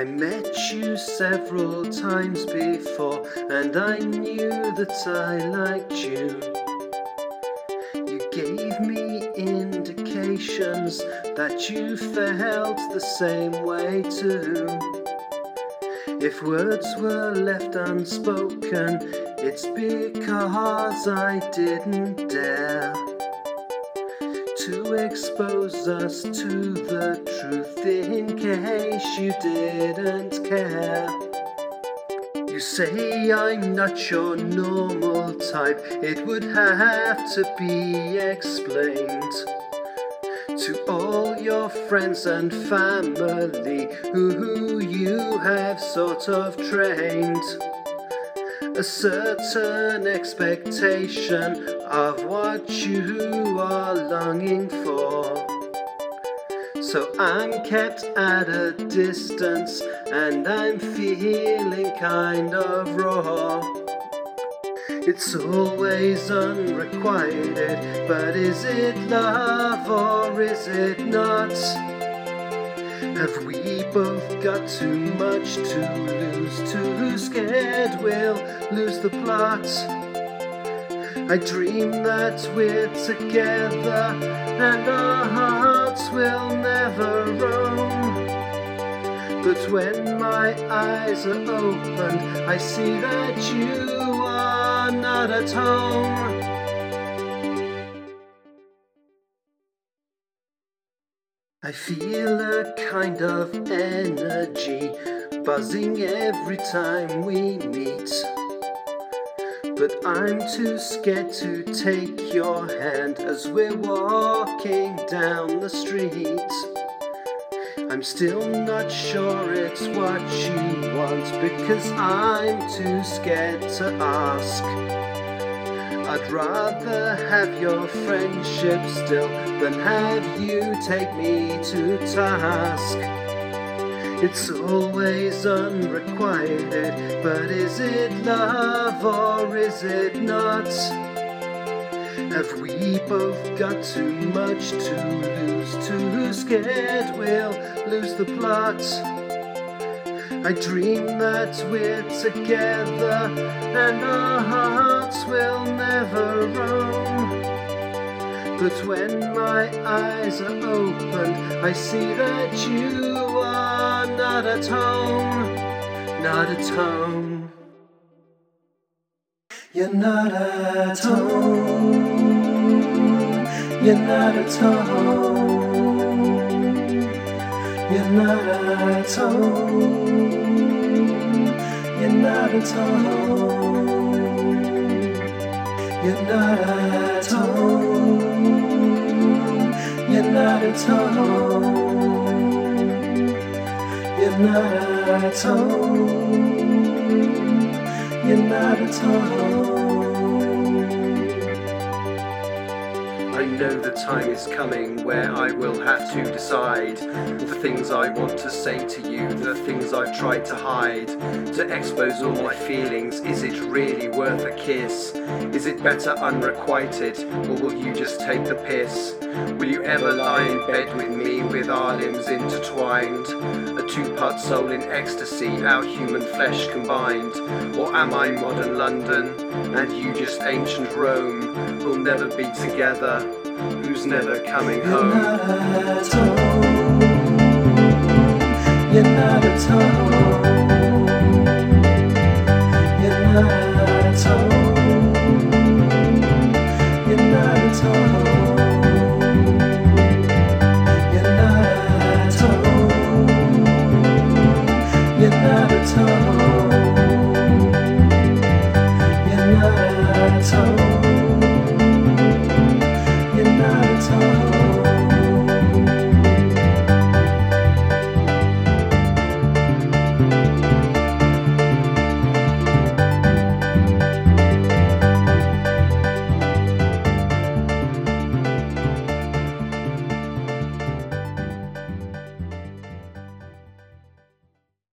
I met you several times before, and I knew that I liked you. You gave me indications that you felt the same way too. If words were left unspoken, it's because I didn't dare to expose us to the truth in case you didn't care. You say I'm not your normal type, it would have to be explained to all your friends and family who you have sort of trained a certain expectation of what you are longing for. So I'm kept at a distance and I'm feeling kind of raw. It's always unrequited, but is it love or is it not? Have we both got too much to lose? Too scared we'll lose the plot. I dream that we're together and our hearts will never roam. But when my eyes are opened, I see that you are not at home. I feel a kind of energy buzzing every time we meet. But I'm too scared to take your hand as we're walking down the street. I'm still not sure it's what you want because I'm too scared to ask. I'd rather have your friendship still than have you take me to task. It's always unrequited, but is it love or is it not? Have we both got too much to lose? Too scared we'll lose the plot. I dream that we're together and our will never roam. But when my eyes are opened, I see that you are not at home, not at home. You're not at home. You're not at home. You're not at home. You're not at home. You're not at home. You're not at home. You're not at home. You're not at home. Know the time is coming where I will have to decide the things I want to say to you, the things I've tried to hide, to expose all my feelings. Is it really worth a kiss? Is it better unrequited, or will you just take the piss? Will you ever lie in bed with me with our limbs intertwined? A two part soul in ecstasy, our human flesh combined? Or am I modern London and you just ancient Rome? We'll never be together. Who's never coming home?